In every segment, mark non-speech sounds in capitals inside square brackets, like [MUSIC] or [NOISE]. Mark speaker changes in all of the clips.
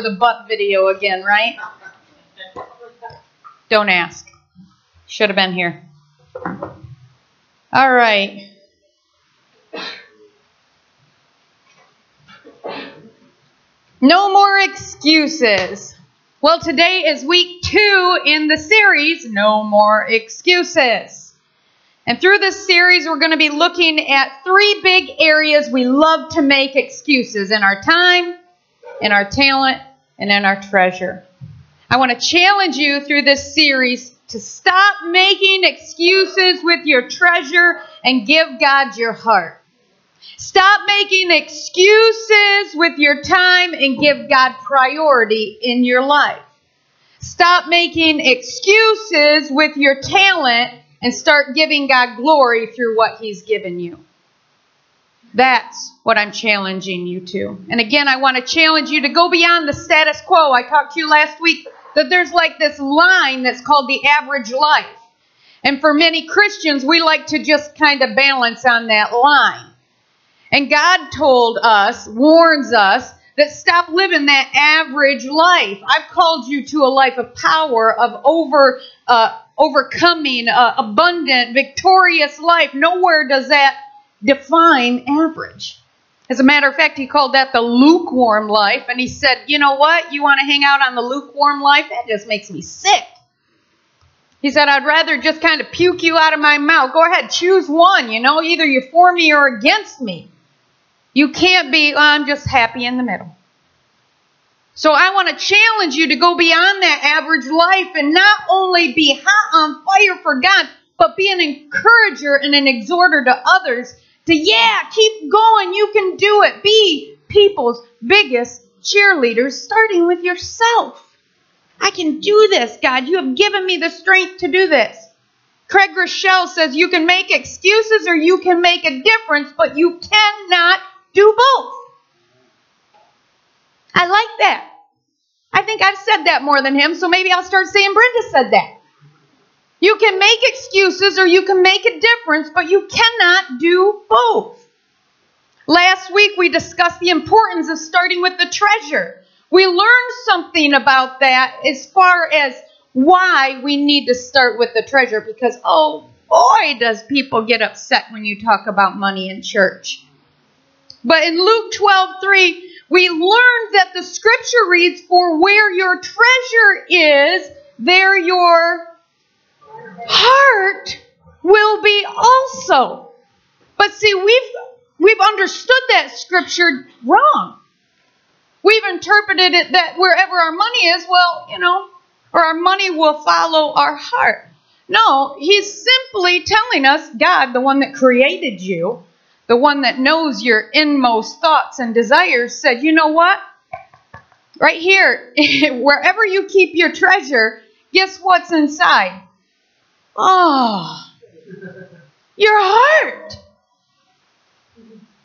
Speaker 1: for the butt video again, right? Don't ask. Should have been here. All right. No more excuses. Well, today is week two in the series, No More Excuses. And through this series, we're going to be looking at three big areas we love to make excuses in our time, in our talent, and in our treasure. I want to challenge you through this series to stop making excuses with your treasure and give God your heart. Stop making excuses with your time and give God priority in your life. Stop making excuses with your talent and start giving God glory through what He's given you. That's what I'm challenging you to. And again, I want to challenge you to go beyond the status quo. I talked to you last week that there's like this line that's called the average life. And for many Christians, we like to just kind of balance on that line. And God told us, warns us, that stop living that average life. I've called you to a life of power, of over, uh, overcoming, uh, abundant, victorious life. Nowhere does that define average. As a matter of fact, he called that the lukewarm life. And he said, you know what? You want to hang out on the lukewarm life? That just makes me sick. He said, I'd rather just kind of puke you out of my mouth. Go ahead, choose one. You know, either you're for me or against me. You can't be, oh, I'm just happy in the middle. So I want to challenge you to go beyond that average life and not only be hot on fire for God, but be an encourager and an exhorter to others to, yeah, keep going. You can do it. Be people's biggest cheerleaders, starting with yourself. I can do this, God. You have given me the strength to do this. Craig Groeschel says you can make excuses or you can make a difference, but you cannot do both. I like that. I think I've said that more than him, so maybe I'll start saying Brenda said that. You can make excuses or you can make a difference, but you cannot do both. Last week we discussed the importance of starting with the treasure. We learned something about that as far as why we need to start with the treasure because, oh boy, does people get upset when you talk about money in church. But in Luke 12 3, we learned that the scripture reads, For where your treasure is, there your heart will be also. But see, we've we've understood that scripture wrong. We've interpreted it that wherever our money is, well, you know, or our money will follow our heart. No, he's simply telling us, God, the one that created you, the one that knows your inmost thoughts and desires, said, you know what? Right here, [LAUGHS] wherever you keep your treasure, guess what's inside? Oh, your heart.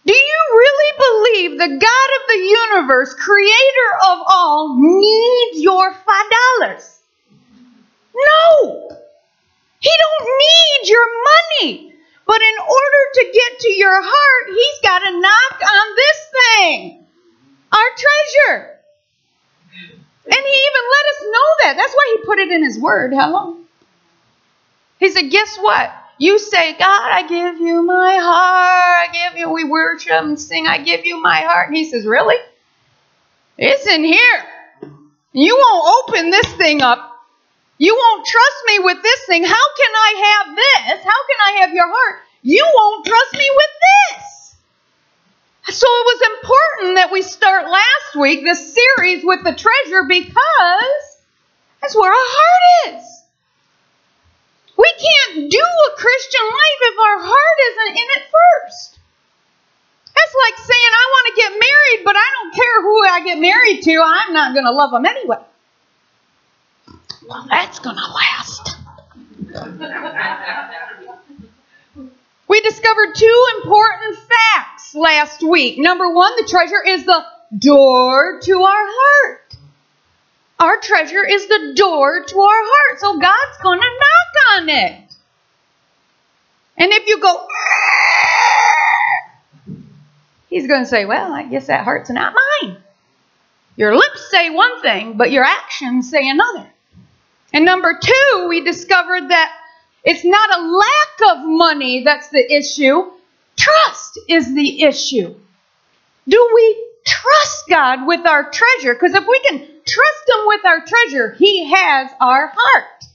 Speaker 1: Do you really believe the God of the universe, creator of all, needs your five dollars? No. He don't need your money. But in order to get to your heart, he's got to knock on this thing, our treasure. And he even let us know that. That's why he put it in his word. Hello? He said, Guess what? You say, God, I give you my heart. I give you, we worship and sing, I give you my heart. And he says, Really? It's in here. You won't open this thing up. You won't trust me with this thing. How can I have this? How can I have your heart? You won't trust me with this. So it was important that we start last week this series with the treasure because that's where our heart is. We can't do a Christian life if our heart isn't in it first. That's like saying, I want to get married, but I don't care who I get married to. I'm not going to love them anyway. Well, that's going to last. [LAUGHS] we discovered two important facts last week. Number one, the treasure is the door to our heart. Our treasure is the door to our heart. So God's going to knock on it. And if you go, He's going to say, Well, I guess that heart's not mine. Your lips say one thing, but your actions say another. And number two, we discovered that it's not a lack of money that's the issue, trust is the issue. Do we trust God with our treasure? Because if we can trust Him with our treasure, He has our heart.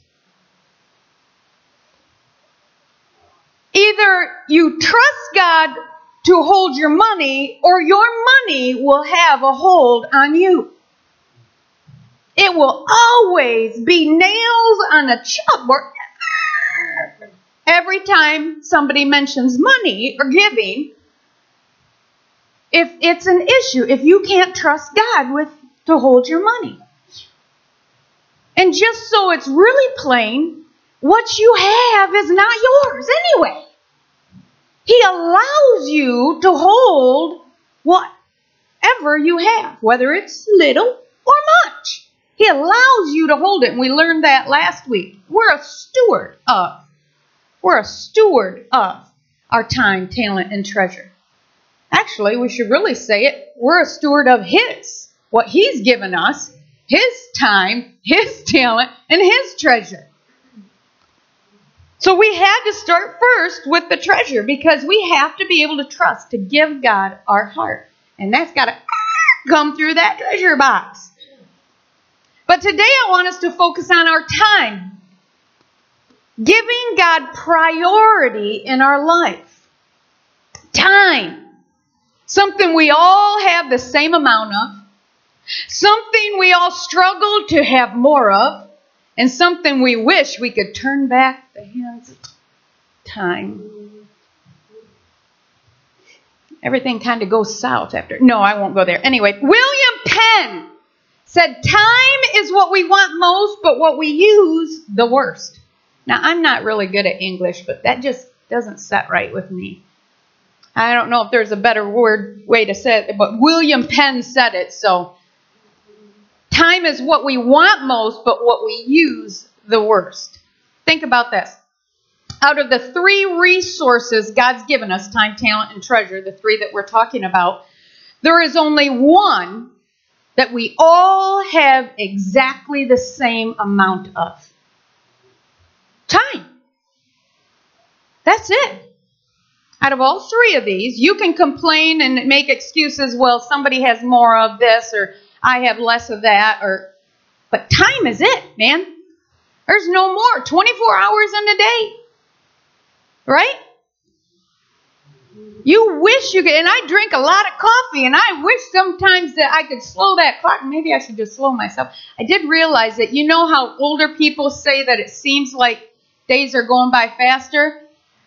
Speaker 1: Either you trust God to hold your money, or your money will have a hold on you. It will always be nails on a chalkboard. Every time somebody mentions money or giving, if it's an issue, if you can't trust God with to hold your money. And just so it's really plain, what you have is not yours anyway. He allows you to hold whatever you have, whether it's little or much. He allows you to hold it. And we learned that last week. We're a steward of. We're a steward of our time, talent, and treasure. Actually, we should really say it. We're a steward of His. What He's given us, His time, His talent, and His treasure. So we had to start first with the treasure because we have to be able to trust to give God our heart. And that's got to come through that treasure box. But today I want us to focus on our time. Giving God priority in our life. Time. Something we all have the same amount of. Something we all struggle to have more of and something we wish we could turn back the hands of time. Everything kind of goes south after. No, I won't go there. Anyway, William Penn said, Time is what we want most, but what we use the worst. Now, I'm not really good at English, but that just doesn't set right with me. I don't know if there's a better word way to say it, but William Penn said it, so Time is what we want most, but what we use the worst. Think about this. Out of the three resources God's given us time, talent, and treasure, the three that we're talking about there is only one that we all have exactly the same amount of time. That's it. Out of all three of these, you can complain and make excuses. Well, somebody has more of this, or I have less of that or but time is it, man. There's no more. 24 hours in a day. Right? You wish you could, and I drink a lot of coffee, and I wish sometimes that I could slow that clock. Maybe I should just slow myself. I did realize that you know how older people say that it seems like days are going by faster?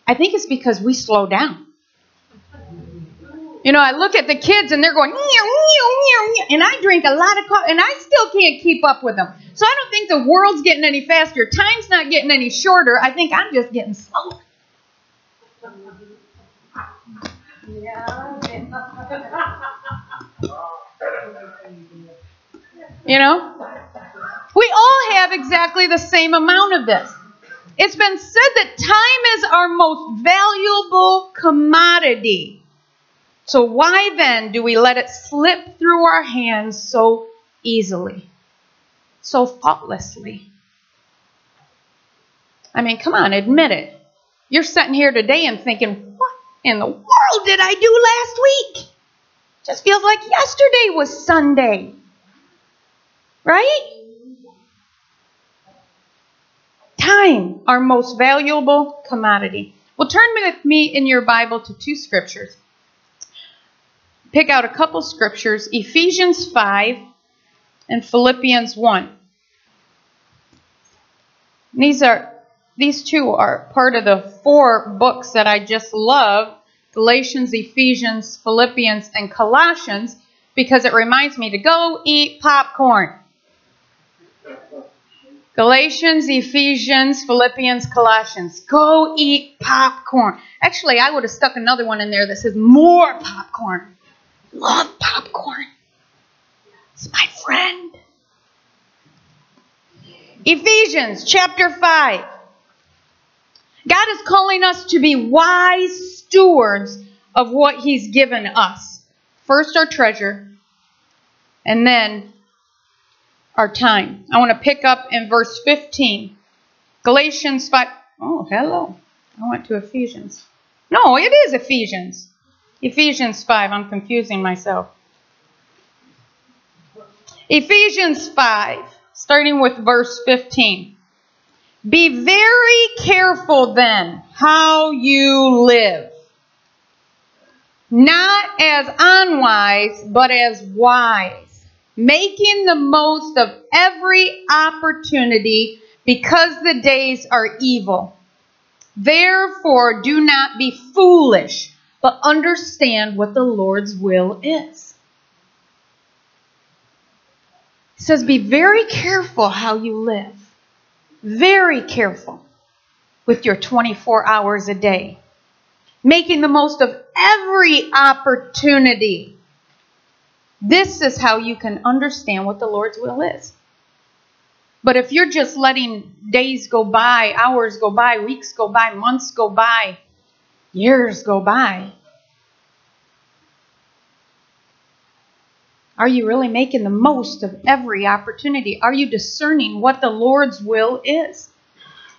Speaker 1: I think it's because we slow down. You know, I look at the kids and they're going, meow, meow, meow, and I drink a lot of coffee and I still can't keep up with them. So I don't think the world's getting any faster. Time's not getting any shorter. I think I'm just getting slower. [LAUGHS] You know? We all have exactly the same amount of this. It's been said that time is our most valuable commodity. So, why then do we let it slip through our hands so easily, so thoughtlessly? I mean, come on, admit it. You're sitting here today and thinking, what in the world did I do last week? Just feels like yesterday was Sunday. Right? Time, our most valuable commodity. Well, turn with me in your Bible to two scriptures pick out a couple scriptures Ephesians 5 and Philippians 1. These are these two are part of the four books that I just love Galatians, Ephesians, Philippians, and Colossians because it reminds me to go eat popcorn. Galatians, Ephesians, Philippians, Colossians. Go eat popcorn. Actually, I would have stuck another one in there that says more popcorn love popcorn. It's my friend. Ephesians chapter 5. God is calling us to be wise stewards of what He's given us. First, our treasure, And then our time. I want to pick up in verse 15. Galatians 5. Oh, hello. I went to Ephesians. No, it is Ephesians. Ephesians 5. I'm confusing myself. Ephesians 5, starting with verse 15. Be very careful then how you live, not as unwise, but as wise, making the most of every opportunity because the days are evil. Therefore, do not be foolish, but understand what the Lord's will is. He says, Be very careful how you live. Very careful with your 24 hours a day. Making the most of every opportunity. This is how you can understand what the Lord's will is. But if you're just letting days go by, hours go by, weeks go by, months go by, years go by, are you really making the most of every opportunity? Are you discerning what the Lord's will is?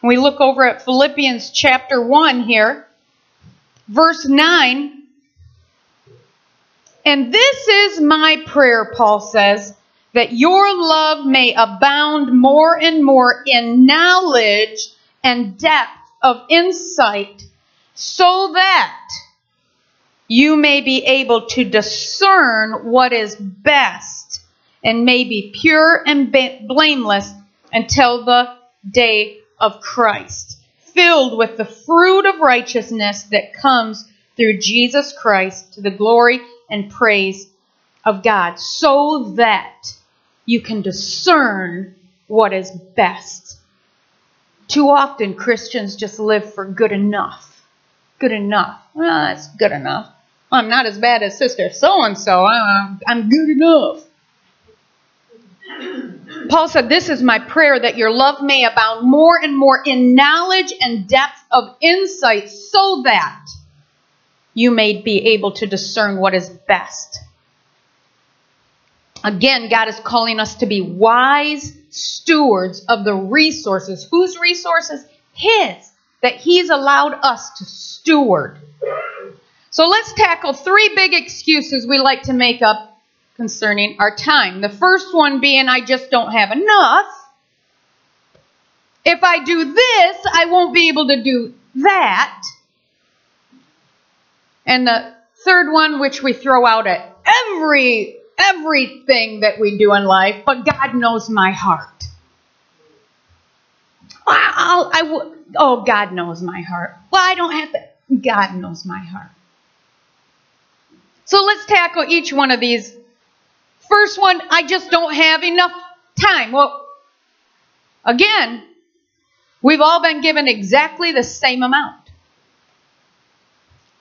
Speaker 1: we look over at Philippians chapter 1 here, verse 9. And this is my prayer, Paul says that your love may abound more and more in knowledge and depth of insight, so that you may be able to discern what is best and may be pure and blameless until the day of Christ, filled with the fruit of righteousness that comes through Jesus Christ to the glory and praise of God, so that you can discern what is best. Too often, Christians just live for good enough. Good enough. Well, that's good enough. I'm not as bad as Sister so and so. I'm good enough. Paul said, This is my prayer that your love may abound more and more in knowledge and depth of insight, so that you may be able to discern what is best. Again, God is calling us to be wise stewards of the resources. Whose resources? His, that He's allowed us to steward. So let's tackle three big excuses we like to make up concerning our time. The first one being, I just don't have enough. If I do this, I won't be able to do that. And the third one, which we throw out at every everything that we do in life, but God knows my heart. I'll, I will, oh, God knows my heart. Well, I don't have to. God knows my heart. So let's tackle each one of these. First one, I just don't have enough time. Well, again, we've all been given exactly the same amount.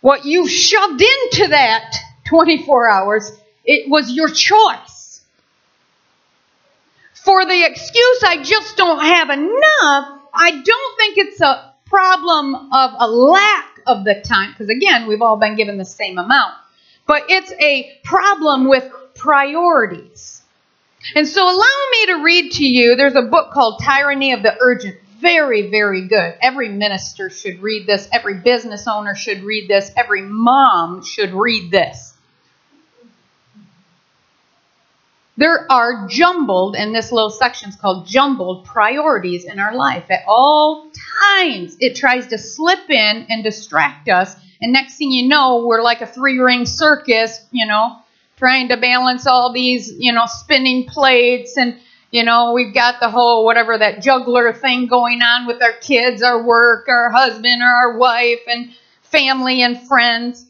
Speaker 1: What you shoved into that 24 hours it was your choice. For the excuse, I just don't have enough, I don't think it's a problem of a lack of the time, because again, we've all been given the same amount, but it's a problem with priorities. And so, allow me to read to you. There's a book called Tyranny of the Urgent. Very, very good. Every minister should read this. Every business owner should read this. Every mom should read this. There are jumbled, and this little section is called jumbled priorities in our life. At all times, it tries to slip in and distract us. And next thing you know, we're like a three ring circus, you know, trying to balance all these, you know, spinning plates. And, you know, we've got the whole whatever that juggler thing going on with our kids, our work, our husband, or our wife, and family and friends.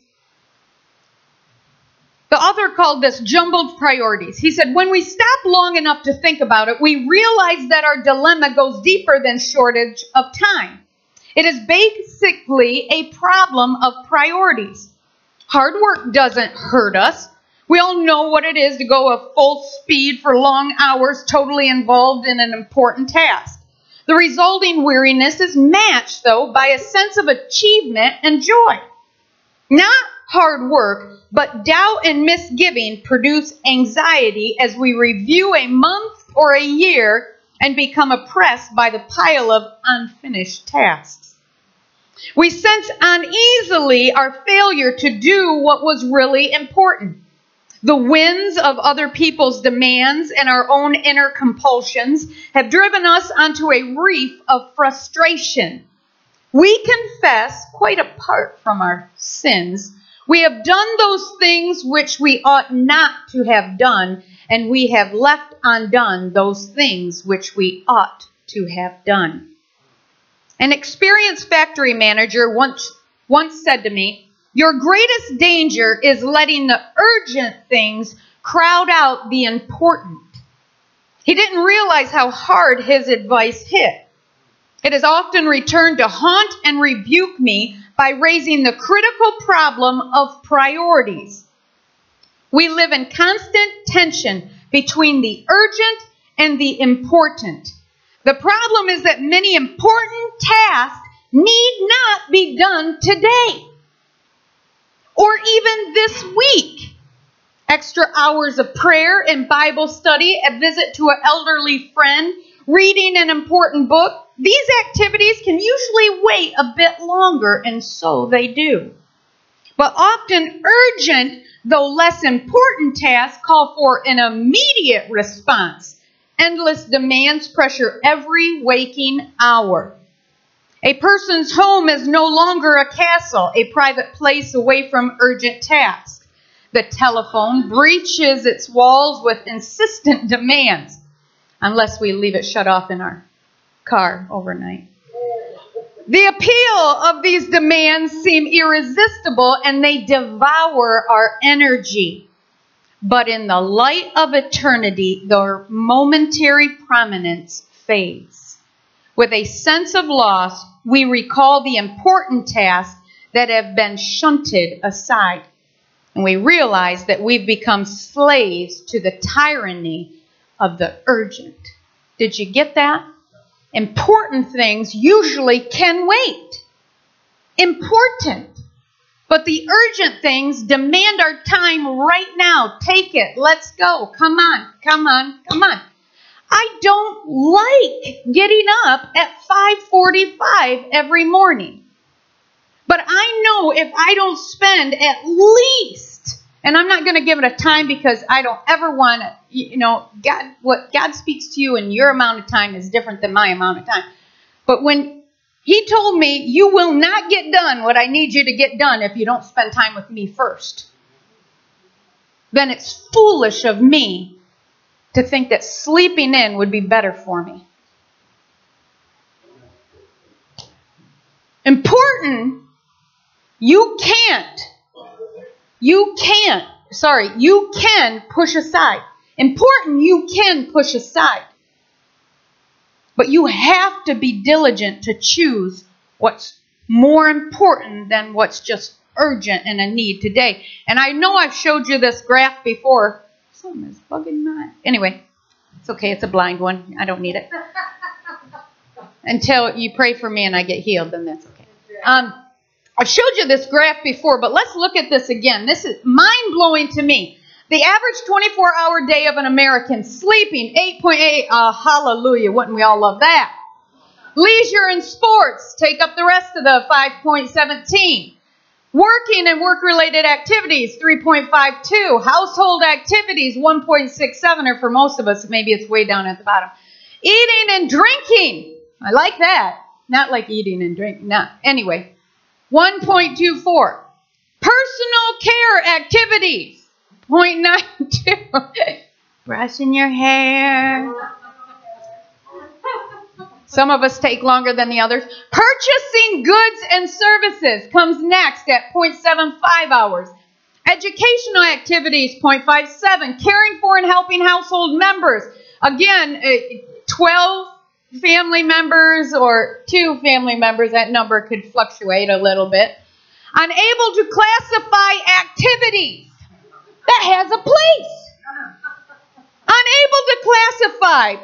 Speaker 1: The author called this jumbled priorities. He said, When we stop long enough to think about it, we realize that our dilemma goes deeper than shortage of time. It is basically a problem of priorities. Hard work doesn't hurt us. We all know what it is to go at full speed for long hours, totally involved in an important task. The resulting weariness is matched, though, by a sense of achievement and joy. Not hard work, but doubt and misgiving produce anxiety as we review a month or a year and become oppressed by the pile of unfinished tasks. We sense uneasily our failure to do what was really important. The winds of other people's demands and our own inner compulsions have driven us onto a reef of frustration. We confess, quite apart from our sins, we have done those things which we ought not to have done, and we have left undone those things which we ought to have done. An experienced factory manager once, once said to me, Your greatest danger is letting the urgent things crowd out the important. He didn't realize how hard his advice hit. It has often returned to haunt and rebuke me by raising the critical problem of priorities. We live in constant tension between the urgent and the important. The problem is that many important tasks need not be done today or even this week. Extra hours of prayer and Bible study, a visit to an elderly friend, reading an important book, these activities can usually wait a bit longer, and so they do. But often urgent, though less important tasks call for an immediate response. Endless demands pressure every waking hour. A person's home is no longer a castle, a private place away from urgent tasks. The telephone breaches its walls with insistent demands, unless we leave it shut off in our car overnight. The appeal of these demands seem irresistible and they devour our energy. But in the light of eternity, their momentary prominence fades. With a sense of loss, we recall the important tasks that have been shunted aside. And we realize that we've become slaves to the tyranny of the urgent. Did you get that? Important things usually can wait. Important. But the urgent things demand our time right now. Take it. Let's go. Come on. Come on. Come on. I don't like getting up at 5:45 every morning. But I know if I don't spend at least and I'm not going to give it a time because I don't ever want to, you know, God, what God speaks to you and your amount of time is different than my amount of time. But when He told me, you will not get done what I need you to get done if you don't spend time with me first, then it's foolish of me to think that sleeping in would be better for me. Important, you can't you can't, sorry, you can push aside. Important, you can push aside. But you have to be diligent to choose what's more important than what's just urgent and a need today. And I know I've showed you this graph before. Something is bugging my. Anyway, it's okay. It's a blind one. I don't need it. [LAUGHS] Until you pray for me and I get healed, then that's okay. Um, I've showed you this graph before, but let's look at this again. This is mind blowing to me. The average 24 hour day of an American sleeping 8.8. Uh, hallelujah. Wouldn't we all love that? Leisure and sports take up the rest of the 5.17. Working and work related activities 3.52. Household activities 1.67, or for most of us, maybe it's way down at the bottom. Eating and drinking. I like that. Not like eating and drinking. Not. Anyway, 1.24. Personal care activities. 0.92. Brushing your hair. Some of us take longer than the others. Purchasing goods and services comes next at 0.75 hours. Educational activities, 0.57. Caring for and helping household members. Again, uh, 12 family members or two family members, that number could fluctuate a little bit. Unable to classify activities. That has a place. Unable to classify,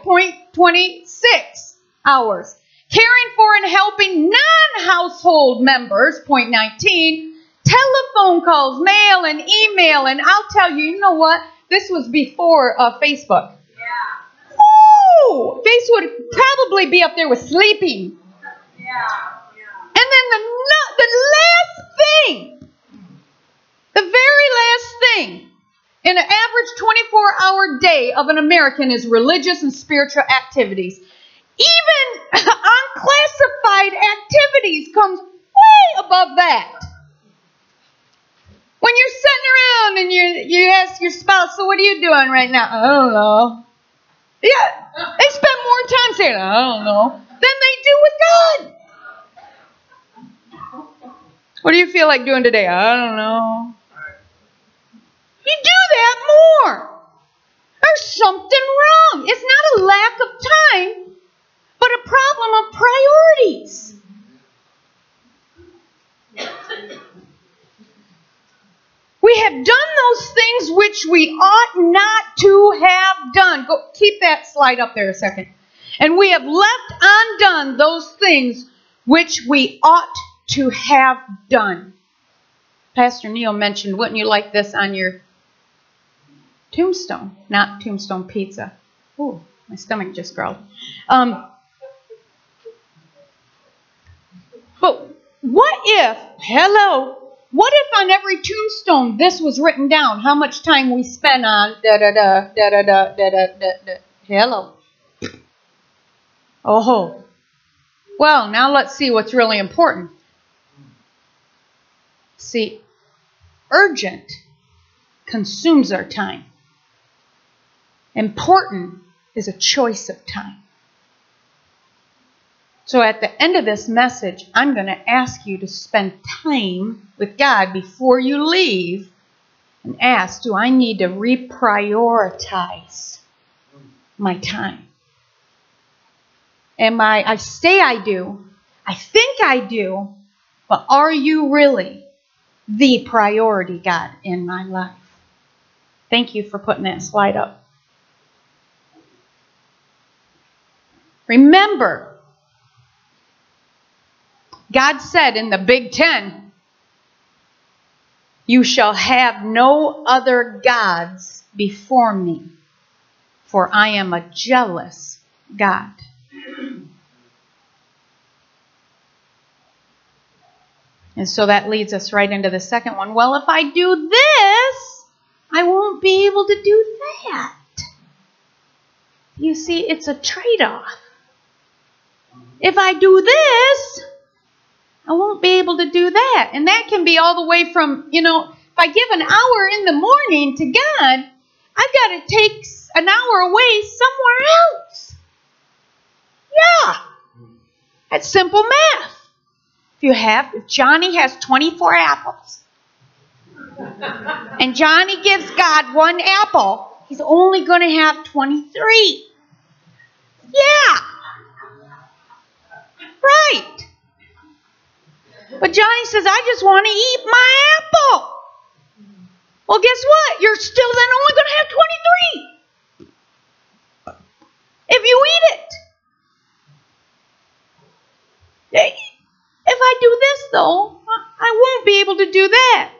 Speaker 1: 26 hours. Caring for and helping non household members, 19. telephone calls, mail, and email. And I'll tell you, you know what? This was before uh, Facebook. Face would probably be up there with sleeping.
Speaker 2: Yeah. Yeah.
Speaker 1: And then the, no- the last thing, the very last thing in an average 24 hour day of an American is religious and spiritual activities. Even [LAUGHS] unclassified activities comes way above that. When you're sitting around and you you ask your spouse, so what are you doing right now? I don't know. Yeah, they spend more time saying, I don't know, than they do with God. What do you feel like doing today? I don't know. You do that more. There's something wrong. It's not a lack of time, but a problem of priorities. We have done those things which we ought not to have done. Go keep that slide up there a second. And we have left undone those things which we ought to have done. Pastor Neil mentioned, wouldn't you like this on your tombstone? Not tombstone pizza. Ooh, my stomach just growled. Um, but what if, hello, what if on every tombstone this was written down? How much time we spent on da da da da da da da da da da. Hello. Oh. Well, now let's see what's really important. See, urgent consumes our time. Important is a choice of time. So at the end of this message, I'm going to ask you to spend time with God before you leave and ask, do I need to reprioritize my time? Am I, I say I do, I think I do, but are you really the priority, God, in my life? Thank you for putting that slide up. Remember, God said in the Big Ten, You shall have no other gods before me, for I am a jealous God. And so that leads us right into the second one. Well, if I do this, I won't be able to do that. You see, it's a trade off. If I do this, I won't be able to do that. And that can be all the way from, you know, if I give an hour in the morning to God, I've got to take an hour away somewhere else. Yeah. That's simple math. If you have, if Johnny has 24 apples, and Johnny gives God one apple, he's only going to have 23. Yeah. Right. But Johnny says, I just want to eat my apple. Well, guess what? You're still then only going to have 23 if you eat it. If I do this, though, I won't be able to do that.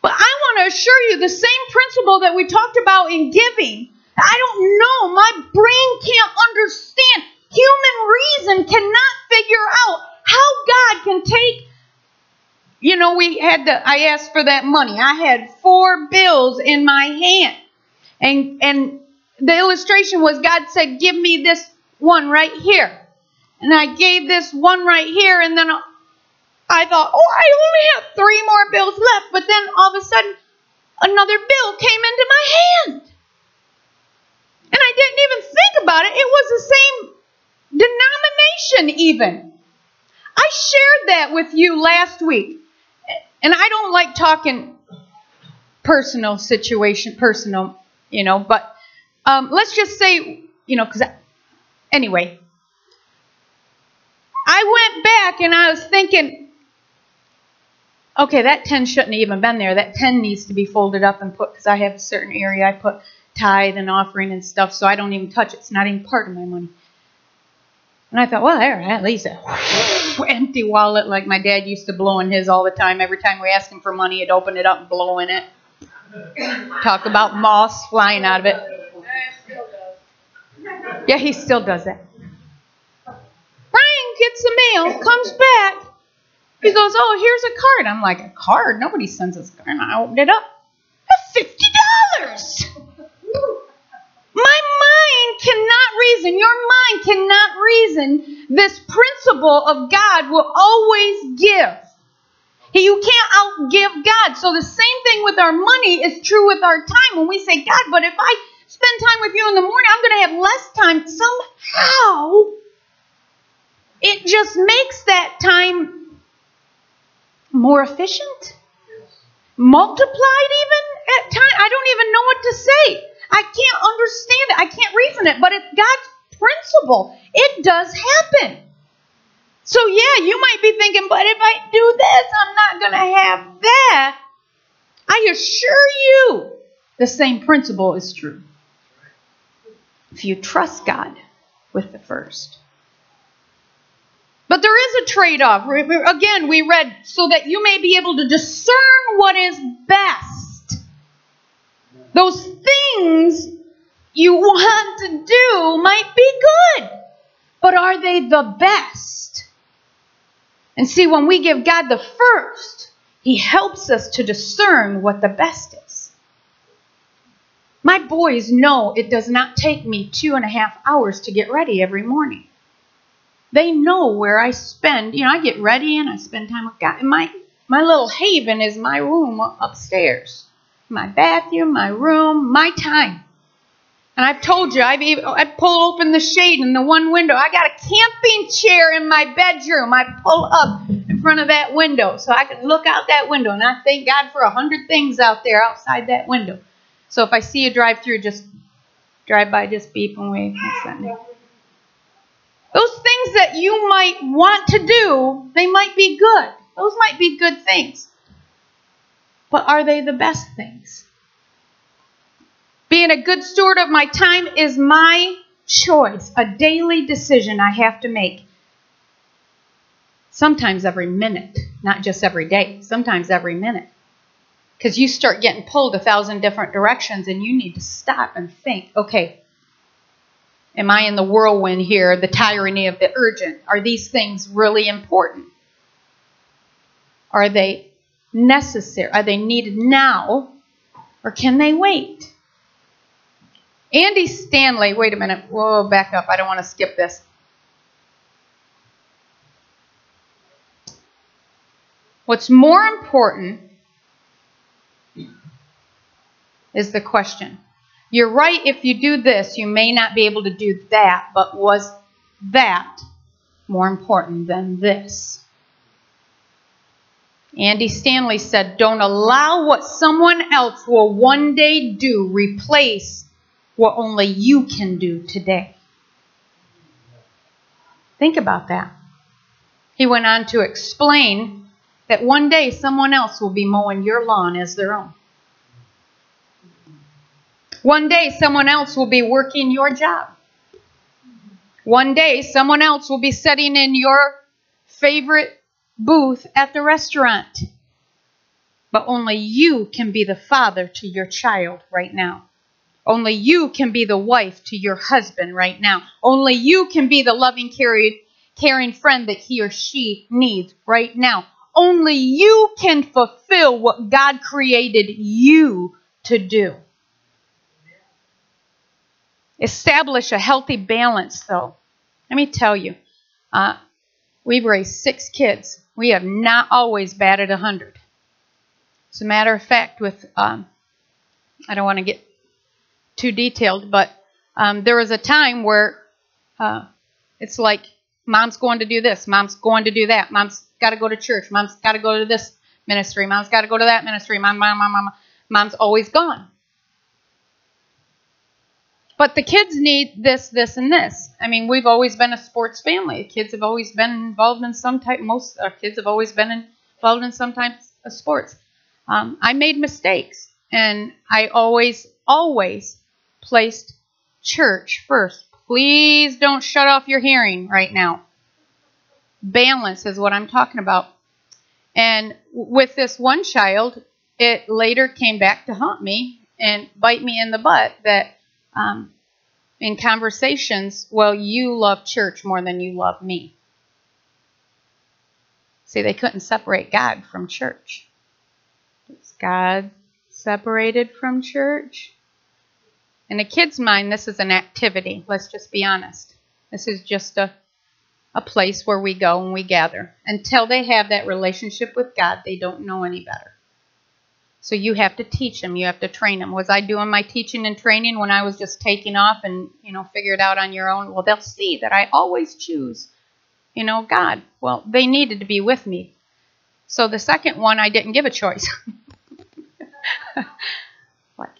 Speaker 1: But I want to assure you the same principle that we talked about in giving. I don't know. My brain can't understand. Human reason cannot figure out how God can take. You know, we had the. I asked for that money. I had four bills in my hand, and and the illustration was God said, "Give me this one right here," and I gave this one right here, and then I thought, "Oh, I only have three more bills left," but then all of a sudden, another bill came into my hand. And I didn't even think about it. It was the same denomination, even. I shared that with you last week. And I don't like talking personal situation, personal, you know, but um, let's just say, you know, because anyway, I went back and I was thinking, okay, that 10 shouldn't have even been there. That 10 needs to be folded up and put, because I have a certain area I put tithe and offering and stuff, so I don't even touch it. It's not even part of my money. And I thought, well, there, at least a [LAUGHS] empty wallet like my dad used to blow in his all the time. Every time we asked him for money, he'd open it up and blow in it. Talk about moths flying out of it. Yeah, he still does that. Brian gets the mail, comes back. He goes, Oh, here's a card. I'm like, A card? Nobody sends us a card. And I opened it up. $50. My mind cannot reason, your mind cannot reason this principle of God will always give. You can't outgive God. So the same thing with our money is true with our time. When we say, God, but if I spend time with you in the morning, I'm going to have less time. Somehow, it just makes that time more efficient, multiplied even at time. I don't even know what to say. I can't understand it. I can't reason it, but it's God's principle. It does happen. So, yeah, you might be thinking, but if I do this, I'm not going to have that. I assure you, the same principle is true. If you trust God with the first. But there is a trade off. Again, we read, so that you may be able to discern what is best. Those things you want to do might be good, but are they the best? And see, when we give God the first, He helps us to discern what the best is. My boys know it does not take me two and a half hours to get ready every morning. They know where I spend. You know, I get ready and I spend time with God. My my little haven is my room upstairs, my bathroom, my room, my time. And I've told you, I've even, I pull open the shade in the one window. I got a camping chair in my bedroom. I pull up in front of that window so I can look out that window. And I thank God for a hundred things out there outside that window. So if I see you drive through, just drive by, just beep and wave. Those things that you might want to do, they might be good. Those might be good things. But are they the best things? Being a good steward of my time is my choice, a daily decision I have to make. Sometimes every minute, not just every day, sometimes every minute. Because you start getting pulled a thousand different directions and you need to stop and think okay, Am I in the whirlwind here, the tyranny of the urgent? Are these things really important? Are they necessary? Are they needed now? Or can they wait? Andy Stanley, wait a minute. Whoa, back up. I don't want to skip this. What's more important is the question you're right if you do this, you may not be able to do that, but was that more important than this? Andy Stanley said, Don't allow what someone else will one day do replace what only you can do today. Think about that. He went on to explain that one day someone else will be mowing your lawn as their own. One day, someone else will be working your job. One day, someone else will be sitting in your favorite booth at the restaurant. But only you can be the father to your child right now. Only you can be the wife to your husband right now. Only you can be the loving, caring friend that he or she needs right now. Only you can fulfill what God created you to do. Establish a healthy balance, though. Let me tell you, uh, we've raised six kids. We have not always batted a 100. As a matter of fact, with, um, I don't want to get too detailed, but um, there was a time where uh, it's like mom's going to do this, mom's going to do that, mom's got to go to church, mom's got to go to this ministry, mom's got to go to that ministry, mom, mom, mom, mom, mom's always gone. But the kids need this, this, and this. I mean, we've always been a sports family. Kids have always been involved in some type. Most our kids have always been involved in some type of sports. Um, I made mistakes, and I always, always placed church first. Please don't shut off your hearing right now. Balance is what I'm talking about. And with this one child, it later came back to haunt me and bite me in the butt that um, in conversations, well, you love church more than you love me. See, they couldn't separate God from church. Is God separated from church? In a kid's mind, this is an activity. Let's just be honest. This is just a, a place where we go and we gather. Until they have that relationship with God, they don't know any better. So you have to teach them. You have to train them. Was I doing my teaching and training when I was just taking off and you know figure it out on your own? Well, they'll see that I always choose, you know, God. Well, they needed to be with me. So the second one, I didn't give a choice. [LAUGHS] like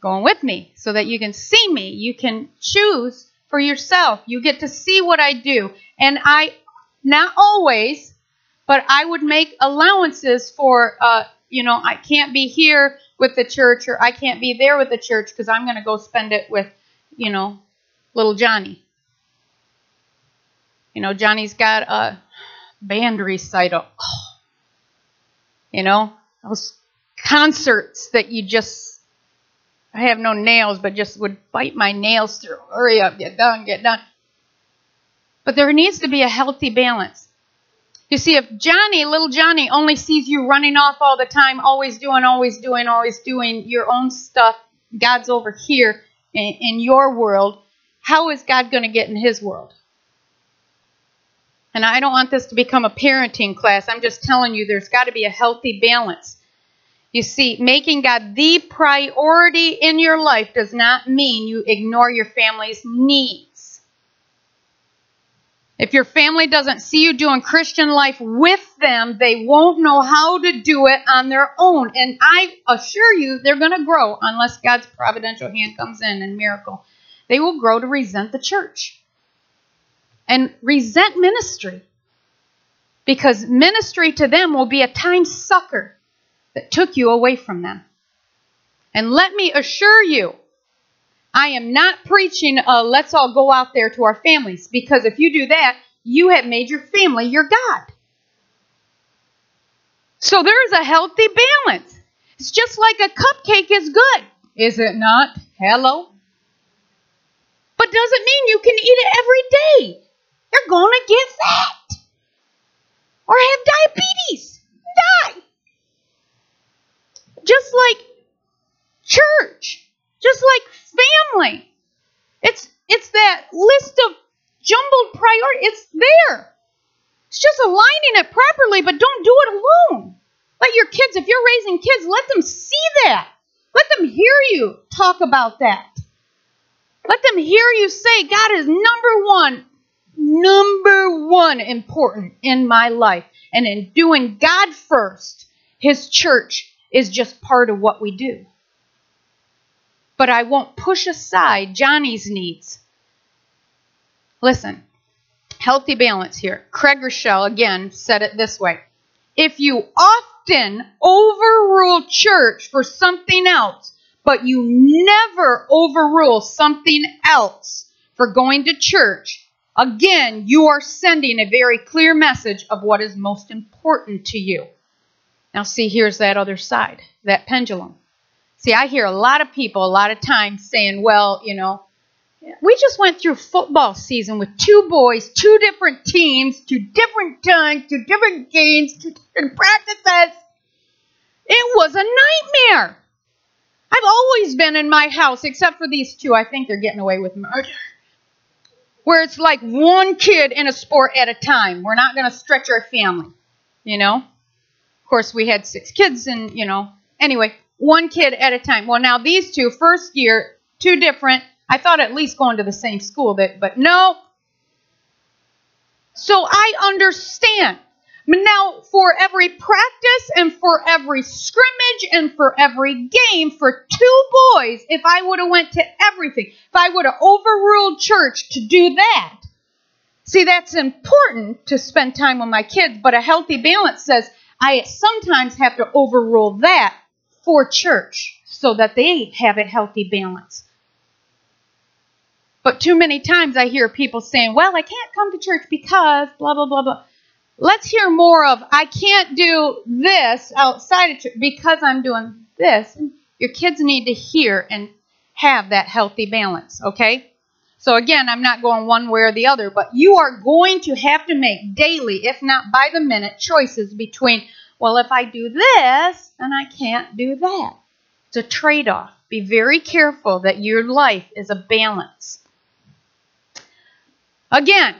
Speaker 1: going with me so that you can see me. You can choose for yourself. You get to see what I do. And I, not always, but I would make allowances for, uh, you know, I can't be here with the church or I can't be there with the church because I'm going to go spend it with, you know, little Johnny. You know, Johnny's got a band recital. You know, those concerts that you just, I have no nails, but just would bite my nails through. Hurry up, get done, get done. But there needs to be a healthy balance. You see, if Johnny, little Johnny, only sees you running off all the time, always doing, always doing, always doing your own stuff, God's over here in, in your world, how is God going to get in his world? And I don't want this to become a parenting class. I'm just telling you there's got to be a healthy balance. You see, making God the priority in your life does not mean you ignore your family's needs. If your family doesn't see you doing Christian life with them, they won't know how to do it on their own. And I assure you, they're going to grow unless God's providential hand comes in and miracle. They will grow to resent the church and resent ministry because ministry to them will be a time sucker that took you away from them. And let me assure you, I am not preaching uh, let's all go out there to our families because if you do that, you have made your family your God. So there is a healthy balance. It's just like a cupcake is good, is it not? Hello? But doesn't mean you can eat it every day. You're going to get fat or have diabetes, die. Just like church, just like family. It's it's that list of jumbled priorities. It's there. It's just aligning it properly, but don't do it alone. Let your kids, if you're raising kids, let them see that. Let them hear you talk about that. Let them hear you say, God is number one, number one important in my life. And in doing God first, His church is just part of what we do. But I won't push aside Johnny's needs. Listen, healthy balance here. Craig Groeschel, again, said it this way If you often overrule church for something else, but you never overrule something else for going to church, again, you are sending a very clear message of what is most important to you. Now, see, here's that other side, that pendulum. See, I hear a lot of people a lot of times saying, well, you know, we just went through football season with two boys, two different teams, two different times, two different games, two different practices. It was a nightmare. I've always been in my house, except for these two. I think they're getting away with murder. Where it's like one kid in a sport at a time. We're not going to stretch our family, you know? Of course, we had six kids, and, you know, anyway, one kid at a time. Well, now these two, first year, two different I thought at least going to the same school, that, but no. So I understand. Now, for every practice and for every scrimmage and for every game, for two boys, if I would have went to everything, if I would have overruled church to do that, see, that's important to spend time with my kids, but a healthy balance says I sometimes have to overrule that for church so that they have a healthy balance. But too many times I hear people saying, well, I can't come to church because blah, blah, blah, blah. Let's hear more of, I can't do this outside of church because I'm doing this. Your kids need to hear and have that healthy balance, okay? So again, I'm not going one way or the other, but you are going to have to make daily, if not by the minute, choices between, well, if I do this, then I can't do that. It's a trade off. Be very careful that your life is a balance. Again,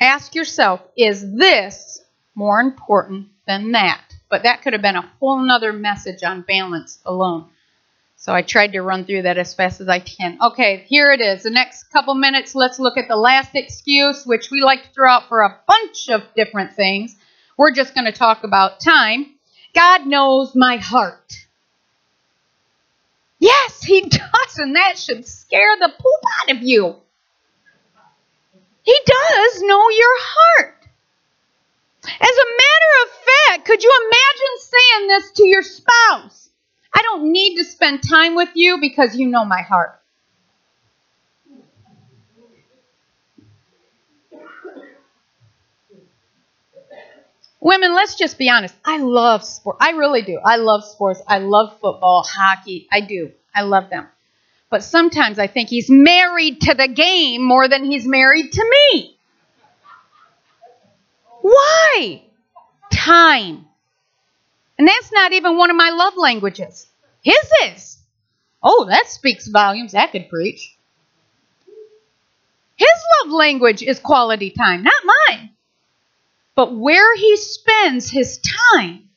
Speaker 1: ask yourself, is this more important than that? But that could have been a whole nother message on balance alone. So I tried to run through that as fast as I can. Okay, here it is. The next couple minutes, let's look at the last excuse, which we like to throw out for a bunch of different things. We're just going to talk about time. God knows my heart. Yes, He [LAUGHS] does, and that should scare the poop out of you. He does know your heart. As a matter of fact, could you imagine saying this to your spouse? I don't need to spend time with you because you know my heart. Women, let's just be honest. I love sport. I really do. I love sports. I love football, hockey. I do. I love them. But sometimes I think he's married to the game more than he's married to me. Why? Time. And that's not even one of my love languages. His is. Oh, that speaks volumes. That could preach. His love language is quality time, not mine. But where he spends his time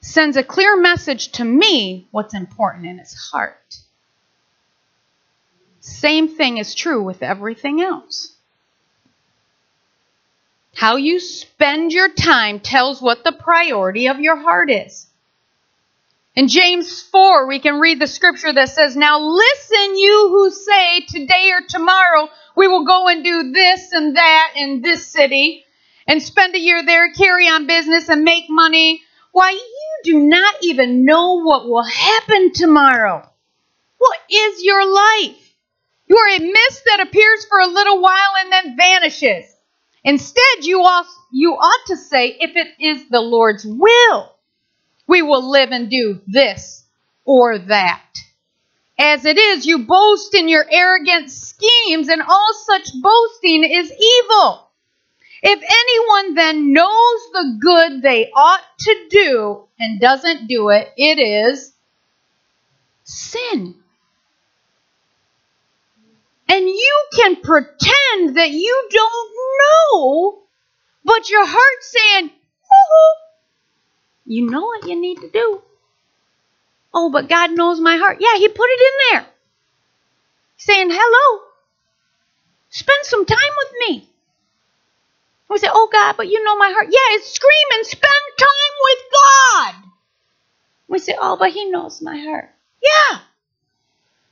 Speaker 1: sends a clear message to me what's important in his heart. Same thing is true with everything else. How you spend your time tells what the priority of your heart is. In James 4, we can read the scripture that says, Now listen, you who say, Today or tomorrow we will go and do this and that in this city, and spend a year there, carry on business, and make money. Why, you do not even know what will happen tomorrow. What is your life? You are a mist that appears for a little while and then vanishes. Instead, you ought, to say, if it is the Lord's will, we will live and do this or that. As it is, you boast in your arrogant schemes, and all such boasting is evil. If anyone then knows the good they ought to do and doesn't do it, it is sin. And you can pretend that you don't know, but your heart's saying, you know what you need to do. Oh, but God knows my heart. Yeah, He put it in there. Saying, hello, spend some time with me. We say, oh God, but you know my heart. Yeah, it's screaming, spend time with God. We say, oh, but He knows my heart. Yeah.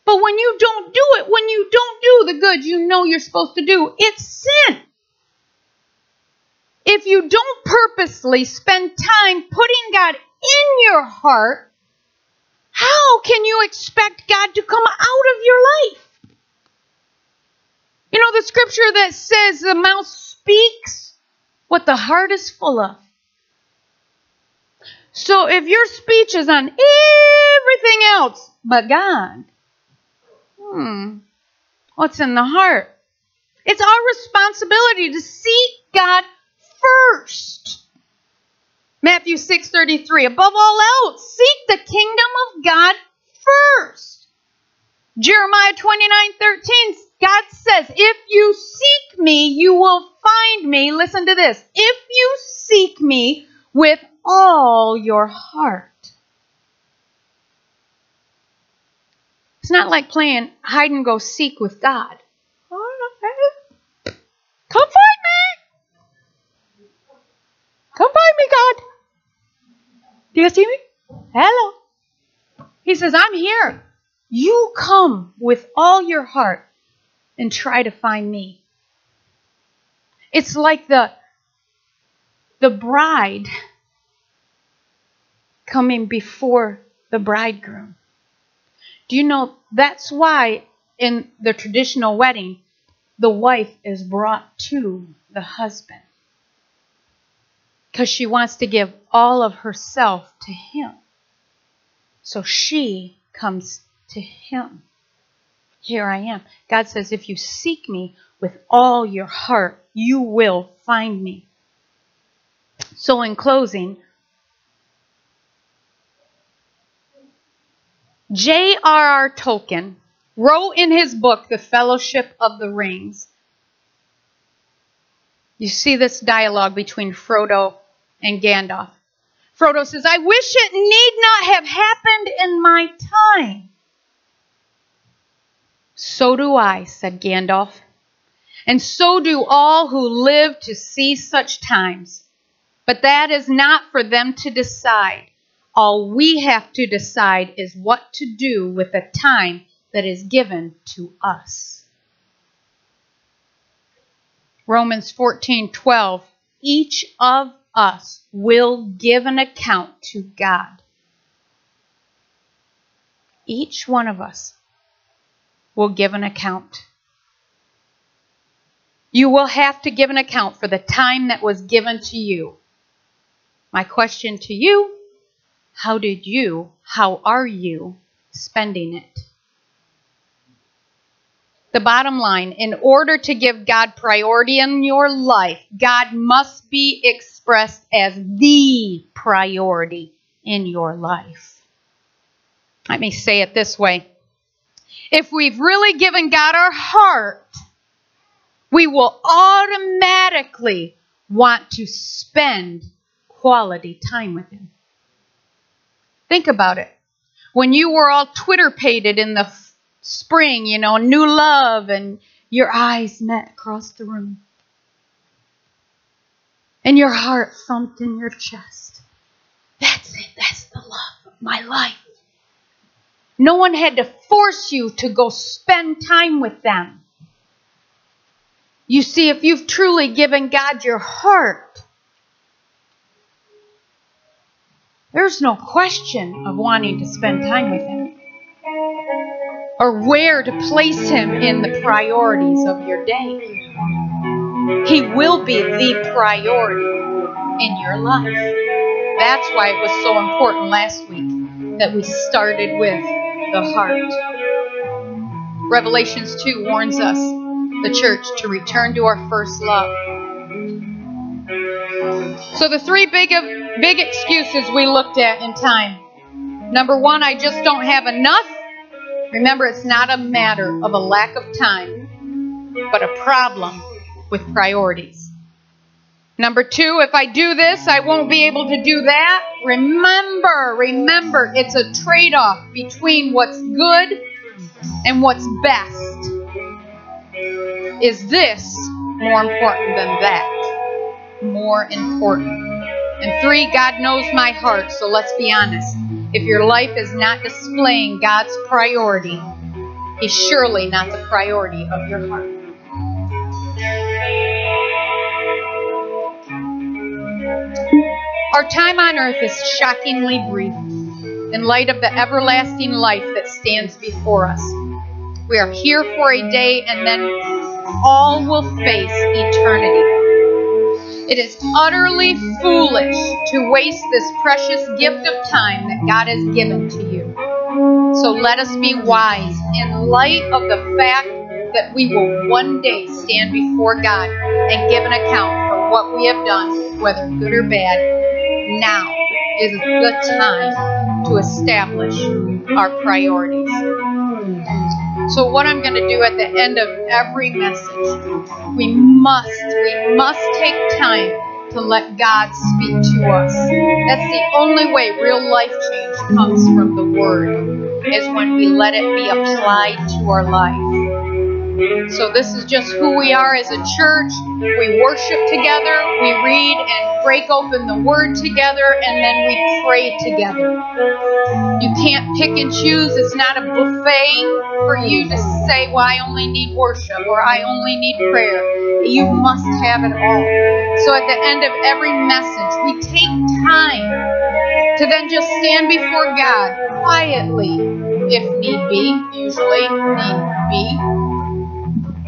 Speaker 1: But when you don't do it, when you don't do the good you know you're supposed to do, it's sin. If you don't purposely spend time putting God in your heart, how can you expect God to come out of your life? You know the scripture that says the mouth speaks what the heart is full of. So if your speech is on everything else but God, hmm, what's in the heart? It's our responsibility to seek God first. Matthew 6:33 Above all else seek the kingdom of God first. Jeremiah 29:13 God says, "If you seek me, you will find me." Listen to this. If you seek me with all your heart. It's not like playing hide and go seek with God. Come find me. Come find me, God. Do you see me? Hello. He says, I'm here. You come with all your heart and try to find me. It's like the the bride coming before the bridegroom. Do you know that's why in the traditional wedding, the wife is brought to the husband? Because she wants to give all of herself to him. So she comes to him. Here I am. God says, if you seek me with all your heart, you will find me. So, in closing, J.R.R. Tolkien wrote in his book, The Fellowship of the Rings. You see this dialogue between Frodo and Gandalf. Frodo says, I wish it need not have happened in my time. So do I, said Gandalf. And so do all who live to see such times. But that is not for them to decide. All we have to decide is what to do with the time that is given to us. Romans 14:12 Each of us will give an account to God. Each one of us will give an account. You will have to give an account for the time that was given to you. My question to you how did you, how are you spending it? The bottom line in order to give God priority in your life, God must be expressed as the priority in your life. Let me say it this way if we've really given God our heart, we will automatically want to spend quality time with Him. Think about it. When you were all Twitter pated in the spring, you know, new love, and your eyes met across the room, and your heart thumped in your chest. That's it. That's the love of my life. No one had to force you to go spend time with them. You see, if you've truly given God your heart, there's no question of wanting to spend time with Him or where to place Him in the priorities of your day. He will be the priority in your life. That's why it was so important last week that we started with the heart. Revelations 2 warns us, the church, to return to our first love. So the three big big excuses we looked at in time. Number 1, I just don't have enough. Remember, it's not a matter of a lack of time, but a problem with priorities. Number two, if I do this, I won't be able to do that. Remember, remember, it's a trade off between what's good and what's best. Is this more important than that? More important. And three, God knows my heart, so let's be honest. If your life is not displaying God's priority, He's surely not the priority of your heart. Our time on earth is shockingly brief in light of the everlasting life that stands before us. We are here for a day and then all will face eternity. It is utterly foolish to waste this precious gift of time that God has given to you. So let us be wise in light of the fact that we will one day stand before God and give an account for what we have done, whether good or bad, now is a good time to establish our priorities. So, what I'm going to do at the end of every message, we must, we must take time to let God speak to us. That's the only way real life change comes from the Word, is when we let it be applied to our life. So, this is just who we are as a church. We worship together, we read and break open the Word together, and then we pray together. You can't pick and choose. It's not a buffet for you to say, Well, I only need worship or I only need prayer. You must have it all. So, at the end of every message, we take time to then just stand before God quietly if need be, usually need be,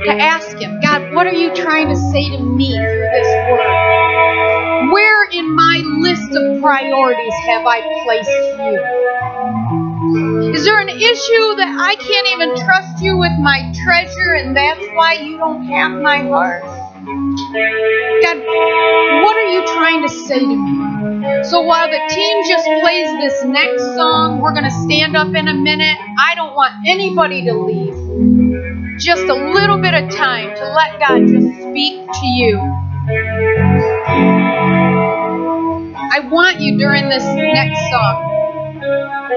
Speaker 1: to ask Him, God, what are you trying to say to me through this word? Where in my list of priorities have I placed you? Is there an issue that I can't even trust you with my treasure and that's why you don't have my heart? God, what are you trying to say to me? So while the team just plays this next song, we're going to stand up in a minute. I don't want anybody to leave. Just a little bit of time to let God just speak to you. I want you during this next song.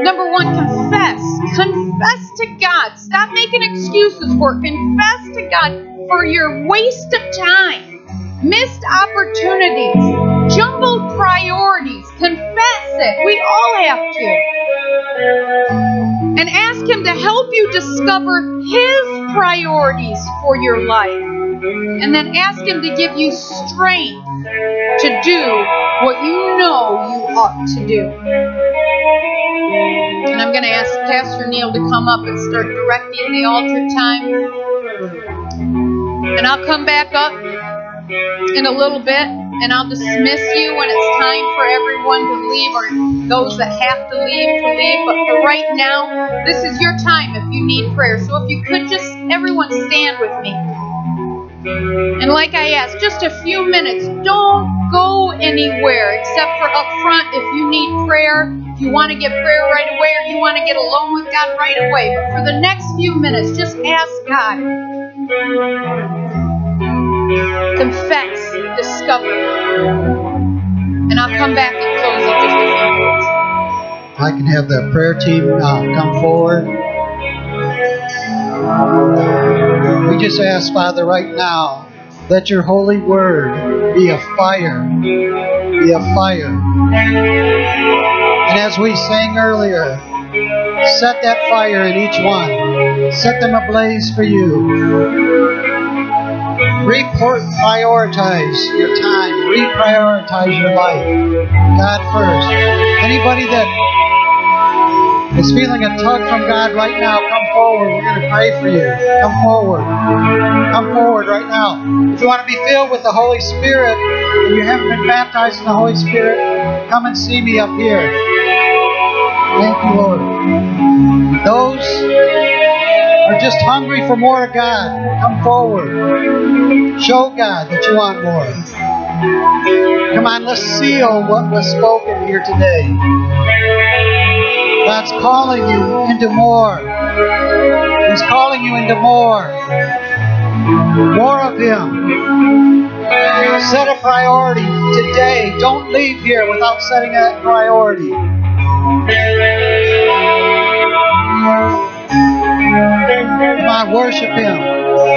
Speaker 1: Number one, confess. Confess to God. Stop making excuses for it. Confess to God for your waste of time, missed opportunities, jumbled priorities. Confess it. We all have to. And ask Him to help you discover His priorities for your life. And then ask Him to give you strength to do what you know you ought to do. And I'm going to ask Pastor Neil to come up and start directing the altar time. And I'll come back up in a little bit and I'll dismiss you when it's time for everyone to leave or those that have to leave to leave. But for right now, this is your time if you need prayer. So if you could just, everyone stand with me. And like I asked, just a few minutes. Don't go anywhere except for up front if you need prayer, if you want to get prayer right away, or you want to get alone with God right away. But for the next few minutes, just ask God. Confess, And I'll come back and close in just a few minutes.
Speaker 3: I can have the prayer team uh, come forward. We just ask, Father, right now, let your holy word be a fire, be a fire. And as we sang earlier, set that fire in each one, set them ablaze for you. Report, prioritize your time, reprioritize your life. God first. Anybody that is feeling a tug from God right now, come forward. We're going to pray for you. Come forward. Come forward right now. If you want to be filled with the Holy Spirit and you haven't been baptized in the Holy Spirit, come and see me up here. Thank you, Lord. Those are just hungry for more of God. Come forward. Show God that you want more. Come on, let's seal oh, what was spoken here today. God's calling you into more. He's calling you into more. More of Him. Set a priority today. Don't leave here without setting that priority. I worship Him.